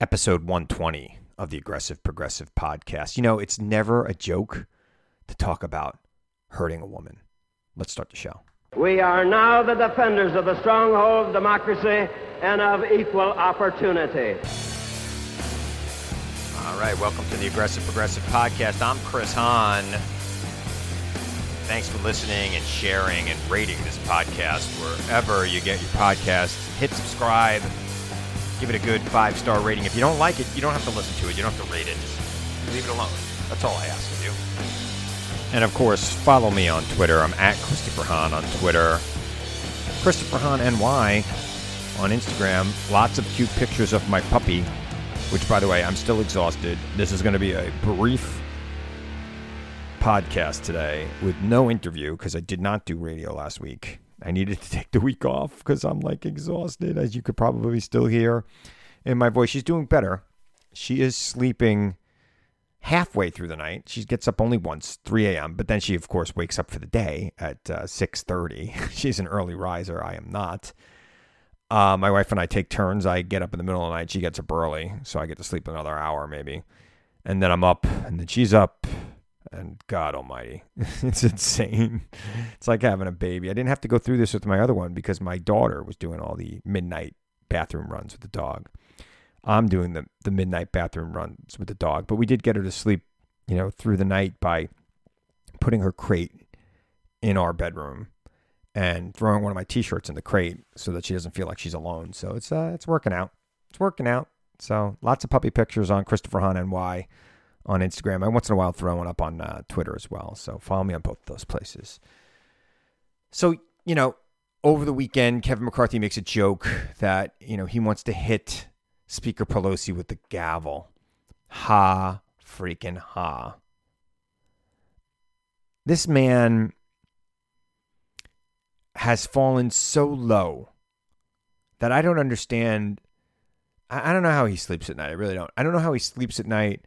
episode 120 of the Aggressive Progressive podcast. You know, it's never a joke to talk about hurting a woman. Let's start the show. We are now the defenders of the stronghold of democracy and of equal opportunity. All right, welcome to the Aggressive Progressive podcast. I'm Chris Hahn. Thanks for listening and sharing and rating this podcast wherever you get your podcasts. Hit subscribe give it a good five star rating. If you don't like it, you don't have to listen to it. You don't have to rate it. Just leave it alone. That's all I ask of you. And of course, follow me on Twitter. I'm at Christopher Hahn on Twitter. Christopher Hahn NY on Instagram. Lots of cute pictures of my puppy, which, by the way, I'm still exhausted. This is going to be a brief podcast today with no interview because I did not do radio last week. I needed to take the week off because I'm like exhausted, as you could probably still hear in my voice. She's doing better. She is sleeping halfway through the night. She gets up only once, 3 a.m., but then she, of course, wakes up for the day at uh, 6.30. She's an early riser. I am not. Uh, my wife and I take turns. I get up in the middle of the night. She gets up early, so I get to sleep another hour maybe. And then I'm up, and then she's up, and God Almighty, it's insane. It's like having a baby. I didn't have to go through this with my other one because my daughter was doing all the midnight bathroom runs with the dog. I'm doing the the midnight bathroom runs with the dog, but we did get her to sleep, you know, through the night by putting her crate in our bedroom and throwing one of my t-shirts in the crate so that she doesn't feel like she's alone. So it's uh it's working out. It's working out. So lots of puppy pictures on Christopher Hahn NY on Instagram. I once in a while throw one up on uh, Twitter as well. So follow me on both those places. So, you know, over the weekend, Kevin McCarthy makes a joke that, you know, he wants to hit Speaker Pelosi with the gavel. Ha, freaking ha. This man has fallen so low that I don't understand. I don't know how he sleeps at night. I really don't. I don't know how he sleeps at night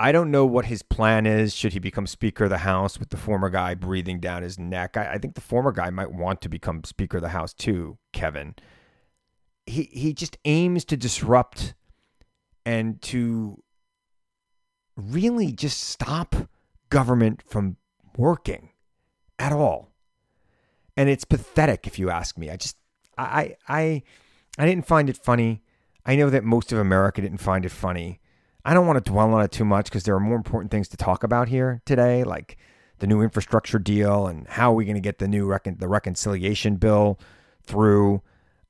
I don't know what his plan is. Should he become Speaker of the House with the former guy breathing down his neck? I, I, think the former guy might want to become Speaker of the House too, Kevin. He he just aims to disrupt and to really just stop government from working at all. And it's pathetic if you ask me. I just I I I didn't find it funny. I know that most of America didn't find it funny. I don't want to dwell on it too much because there are more important things to talk about here today, like the new infrastructure deal and how are we going to get the new recon- the reconciliation bill through.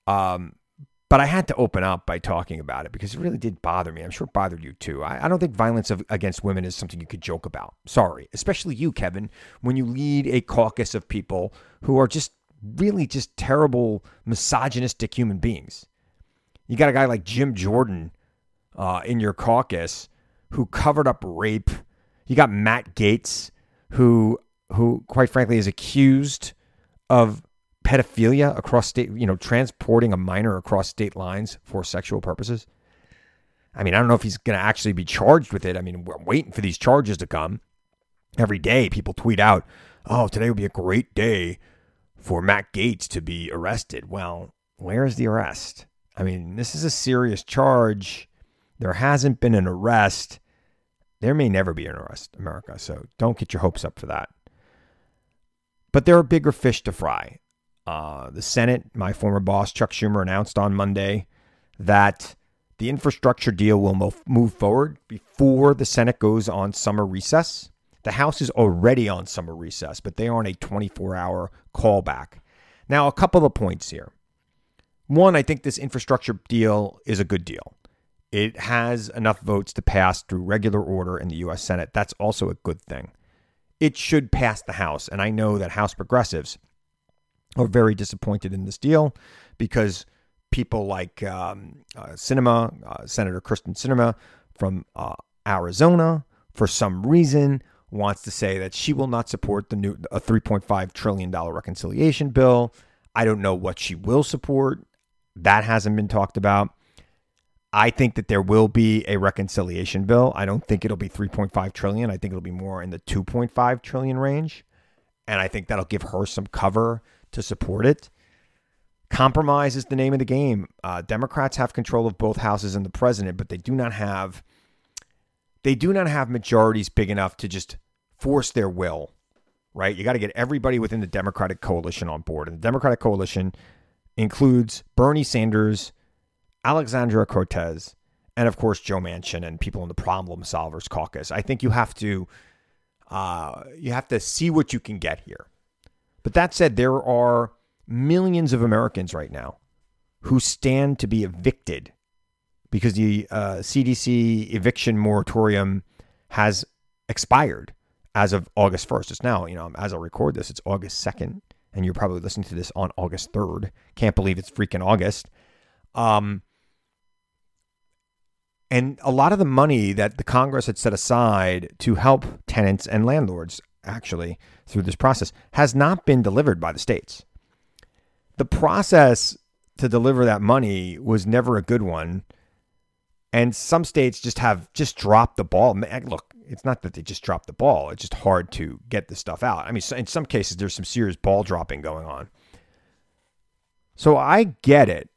Um, but I had to open up by talking about it because it really did bother me. I'm sure it bothered you too. I, I don't think violence of, against women is something you could joke about. Sorry, especially you, Kevin, when you lead a caucus of people who are just really just terrible, misogynistic human beings. You got a guy like Jim Jordan uh, in your caucus who covered up rape. You got Matt Gaetz, who who quite frankly is accused of pedophilia across state, you know, transporting a minor across state lines for sexual purposes. I mean, I don't know if he's going to actually be charged with it. I mean, we're waiting for these charges to come. Every day, people tweet out, "Oh, today would be a great day for Matt Gaetz to be arrested." Well, where is the arrest? I mean, this is a serious charge. There hasn't been an arrest. There may never be an arrest, America. So don't get your hopes up for that. But there are bigger fish to fry. Uh, the Senate, my former boss, Chuck Schumer, announced on Monday that the infrastructure deal will move forward before the Senate goes on summer recess. The House is already on summer recess, but they are on a 24 hour callback. Now, a couple of points here. One, I think this infrastructure deal is a good deal. It has enough votes to pass through regular order in the U.S. Senate. That's also a good thing. It should pass the House. And I know that House progressives are very disappointed in this deal because people like um, uh, Sinema, uh, Senator Kyrsten Sinema from uh, Arizona, for some reason, wants to say that she will not support the new a 3.5 trillion dollar reconciliation bill. I don't know what she will support. That hasn't been talked about. I think that there will be a reconciliation bill. I don't think it'll be 3.5 trillion. I think it'll be more in the 2.5 trillion range. And I think that'll give her some cover to support it. Compromise is the name of the game. Uh, Democrats have control of both houses and the president, but they do not have they do not have majorities big enough to just force their will. Right? You got to get everybody within the Democratic coalition on board, and the Democratic coalition includes Bernie Sanders, Alexandria Cortez, and of course Joe Manchin and people in the Problem Solvers Caucus. I think you have to uh, you have to see what you can get here. But that said, there are millions of Americans right now who stand to be evicted because the uh, CDC eviction moratorium has expired as of August 1st. It's now, you know, as I record this, it's August 2nd, and you're probably listening to this on August 3rd. Can't believe it's freaking August. Um, and a lot of the money that the Congress had set aside to help tenants and landlords, actually, through this process, has not been delivered by the states. The process to deliver that money was never a good one. And some states just have just dropped the ball. Look, it's not that they just dropped the ball. It's just hard to get the stuff out. I mean, in some cases, there's some serious ball dropping going on. So I get it.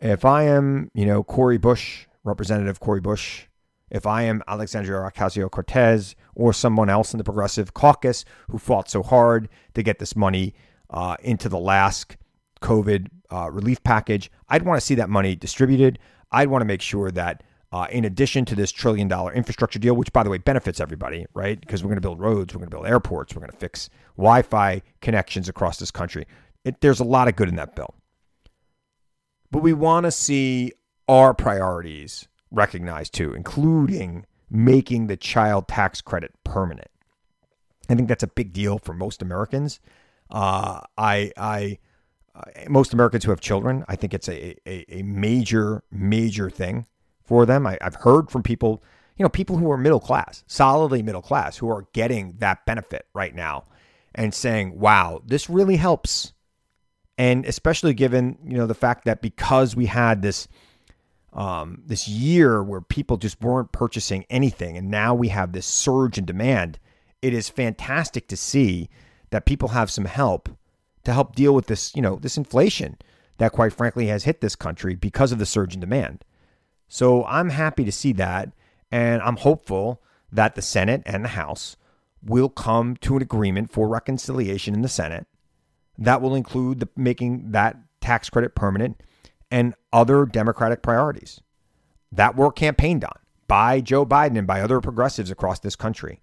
If I am, you know, Cori Bush Representative Cori Bush, if I am Alexandria Ocasio Cortez or someone else in the Progressive Caucus who fought so hard to get this money uh, into the last COVID uh, relief package, I'd want to see that money distributed. I'd want to make sure that, uh, in addition to this trillion dollar infrastructure deal, which by the way benefits everybody, right? Because we're going to build roads, we're going to build airports, we're going to fix Wi Fi connections across this country. It, there's a lot of good in that bill. But we want to see our priorities recognized too, including making the child tax credit permanent. I think that's a big deal for most Americans. Uh, I, I, uh, most Americans who have children, I think it's a, a, a major, major thing for them. I, I've heard from people, you know, people who are middle class, solidly middle class, who are getting that benefit right now and saying, wow, this really helps. And especially given, you know, the fact that because we had this um, this year where people just weren't purchasing anything, and now we have this surge in demand. It is fantastic to see that people have some help to help deal with this, you know, this inflation that quite frankly has hit this country because of the surge in demand. So I'm happy to see that, and I'm hopeful that the Senate and the House will come to an agreement for reconciliation in the Senate. That will include the, making that tax credit permanent and other Democratic priorities that were campaigned on by Joe Biden and by other progressives across this country.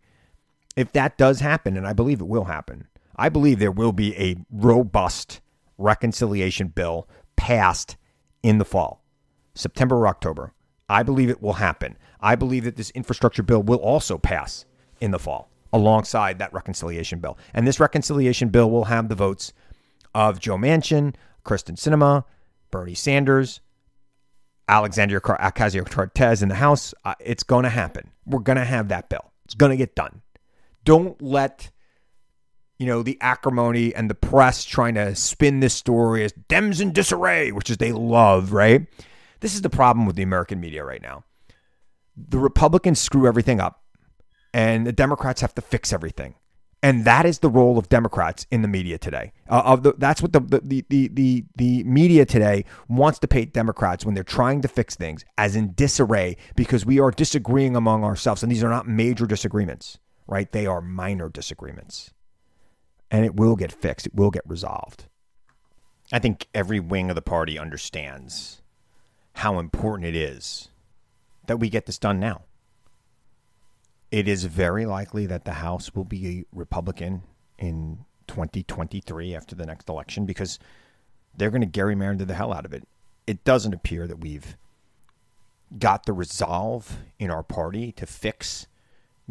If that does happen, and I believe it will happen, I believe there will be a robust reconciliation bill passed in the fall, September or October. I believe it will happen. I believe that this infrastructure bill will also pass in the fall alongside that reconciliation bill. And this reconciliation bill will have the votes of Joe Manchin, Kyrsten Sinema, Bernie Sanders, Alexandria Ocasio Cortez in the House. Uh, it's going to happen. We're going to have that bill. It's going to get done. Don't let you know the acrimony and the press trying to spin this story as Dems in disarray, which is they love, right? This is the problem with the American media right now. The Republicans screw everything up, and the Democrats have to fix everything. And that is the role of Democrats in the media today. Uh, of the, that's what the, the, the, the, the media today wants to paint Democrats when they're trying to fix things as in disarray because we are disagreeing among ourselves. And these are not major disagreements, right? They are minor disagreements. And it will get fixed, it will get resolved. I think every wing of the party understands how important it is that we get this done now. It is very likely that the House will be Republican in 2023 after the next election because they're going to gerrymander the hell out of it. It doesn't appear that we've got the resolve in our party to fix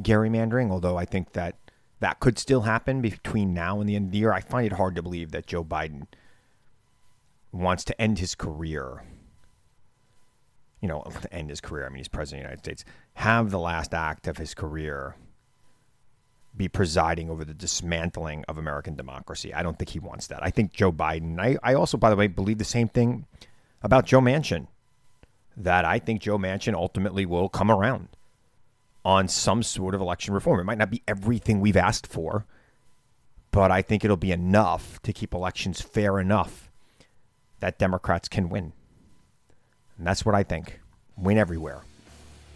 gerrymandering, although I think that that could still happen between now and the end of the year. I find it hard to believe that Joe Biden wants to end his career you know, end his career. I mean, he's president of the United States. Have the last act of his career be presiding over the dismantling of American democracy. I don't think he wants that. I think Joe Biden, I, I also, by the way, believe the same thing about Joe Manchin, that I think Joe Manchin ultimately will come around on some sort of election reform. It might not be everything we've asked for, but I think it'll be enough to keep elections fair enough that Democrats can win. And that's what I think. Win everywhere.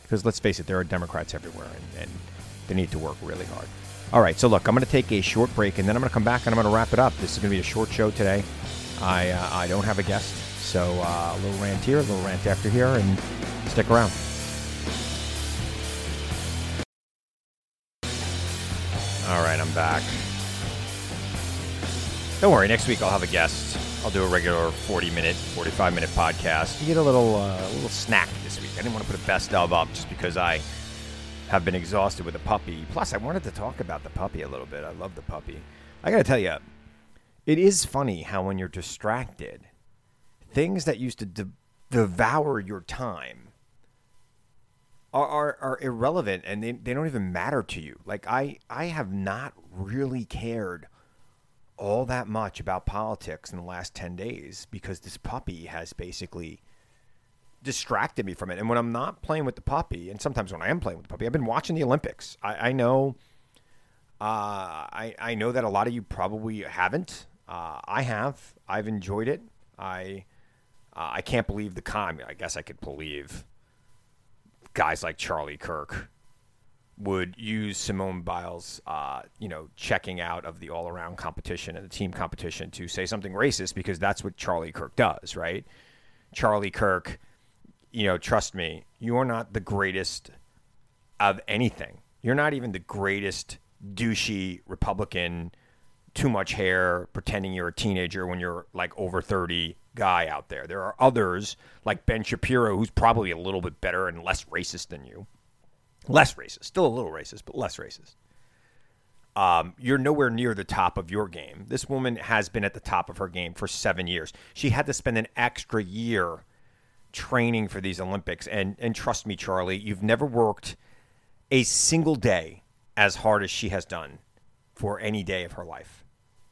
Because let's face it, there are Democrats everywhere, and, and they need to work really hard. All right, so look, I'm going to take a short break, and then I'm going to come back and I'm going to wrap it up. This is going to be a short show today. I uh, I don't have a guest, so uh, a little rant here, a little rant after here, and stick around. All right, I'm back. Don't worry, next week I'll have a guest. I'll do a regular 40 minute, 45 minute podcast. You get a little uh, little snack this week. I didn't want to put a best of up just because I have been exhausted with the puppy. Plus, I wanted to talk about the puppy a little bit. I love the puppy. I got to tell you, it is funny how when you're distracted, things that used to de- devour your time are, are, are irrelevant and they, they don't even matter to you. Like I, I have not really cared all that much about politics in the last 10 days because this puppy has basically distracted me from it. And when I'm not playing with the puppy, and sometimes when I am playing with the puppy, I've been watching the Olympics. I, I know, uh, I, I know that a lot of you probably haven't. Uh, I have. I've enjoyed it. I, uh, I can't believe the con. I guess I could believe guys like Charlie Kirk would use Simone Biles, uh, you know, checking out of the all-around competition and the team competition to say something racist because that's what Charlie Kirk does, right? Charlie Kirk, you know, trust me, you are not the greatest of anything. You're not even the greatest douchey Republican, too much hair, pretending you're a teenager when you're like over 30 guy out there. There are others like Ben Shapiro, who's probably a little bit better and less racist than you less racist, still a little racist, but less racist. Um, you're nowhere near the top of your game. This woman has been at the top of her game for seven years. She had to spend an extra year training for these Olympics. And, and trust me, Charlie, you've never worked a single day as hard as she has done for any day of her life.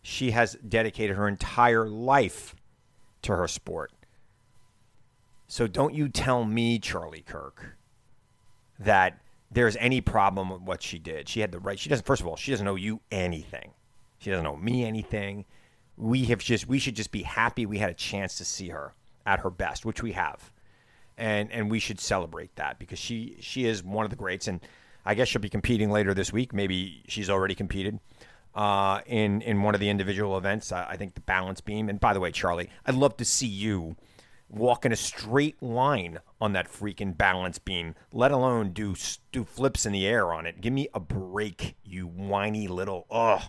She has dedicated her entire life to her sport. So don't you tell me, Charlie Kirk, that there's any problem with what she did. She had the right. She doesn't. First of all, she doesn't owe you anything. She doesn't owe me anything. We have just. We should just be happy we had a chance to see her at her best, which we have, and and we should celebrate that because she she is one of the greats, and I guess she'll be competing later this week. Maybe she's already competed uh, in in one of the individual events. I, I think the balance beam. And by the way, Charlie, I'd love to see you walk in a straight line on that freaking balance beam, let alone do do flips in the air on it. Give me a break, you whiny little ugh.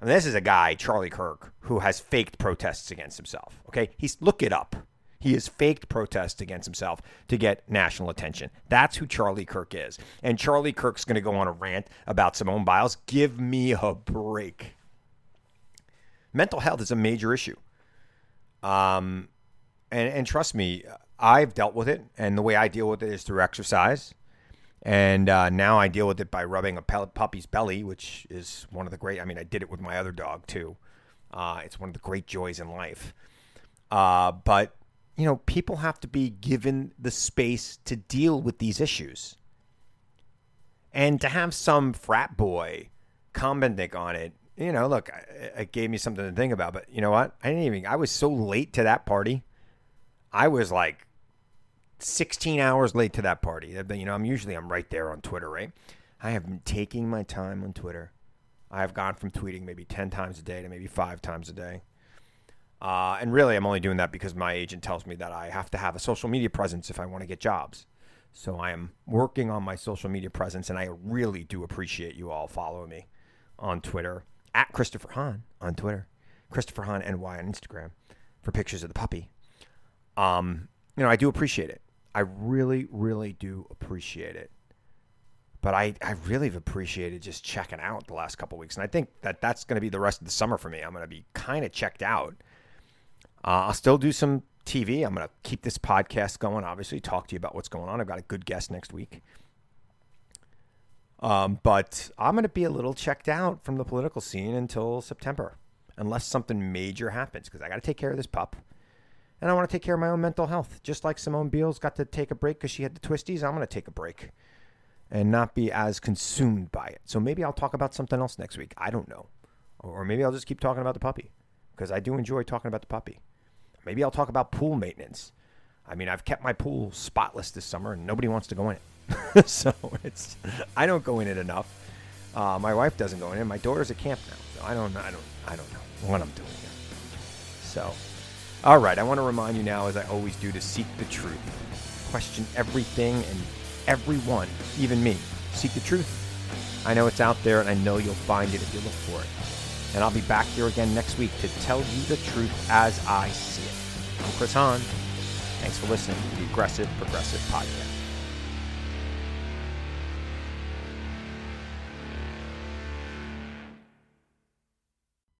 And this is a guy, Charlie Kirk, who has faked protests against himself. Okay, he's look it up. He has faked protests against himself to get national attention. That's who Charlie Kirk is. And Charlie Kirk's going to go on a rant about Simone Biles. Give me a break. Mental health is a major issue. Um, and and trust me, I've dealt with it, and the way I deal with it is through exercise. And uh, now I deal with it by rubbing a puppy's belly, which is one of the great. I mean, I did it with my other dog too. Uh, it's one of the great joys in life. Uh, but you know, people have to be given the space to deal with these issues, and to have some frat boy commenting on it. You know, look, it gave me something to think about. But you know what? I didn't even. I was so late to that party. I was like 16 hours late to that party. You know, I'm usually I'm right there on Twitter, right? I have been taking my time on Twitter. I have gone from tweeting maybe 10 times a day to maybe five times a day. Uh, and really, I'm only doing that because my agent tells me that I have to have a social media presence if I want to get jobs. So I am working on my social media presence, and I really do appreciate you all following me on Twitter at Christopher Hahn on Twitter, Christopher Hahn NY on Instagram for pictures of the puppy um, you know, I do appreciate it. I really, really do appreciate it. But I, I really have appreciated just checking out the last couple weeks. And I think that that's going to be the rest of the summer for me. I'm going to be kind of checked out. Uh, I'll still do some TV. I'm going to keep this podcast going, obviously, talk to you about what's going on. I've got a good guest next week. Um, but I'm going to be a little checked out from the political scene until September, unless something major happens, because I got to take care of this pup and I want to take care of my own mental health. Just like Simone Biles got to take a break because she had the twisties, I'm going to take a break and not be as consumed by it. So maybe I'll talk about something else next week. I don't know. Or maybe I'll just keep talking about the puppy because I do enjoy talking about the puppy. Maybe I'll talk about pool maintenance. I mean, I've kept my pool spotless this summer, and nobody wants to go in it. so it's I don't go in it enough. Uh, my wife doesn't go in it. My daughter's at camp now, so I don't I don't I don't know what I'm doing here. So, all right, I want to remind you now, as I always do, to seek the truth, question everything and everyone, even me. Seek the truth. I know it's out there, and I know you'll find it if you look for it. And I'll be back here again next week to tell you the truth as I see it. I'm Chris Hahn. Thanks for listening to the Aggressive Progressive Podcast.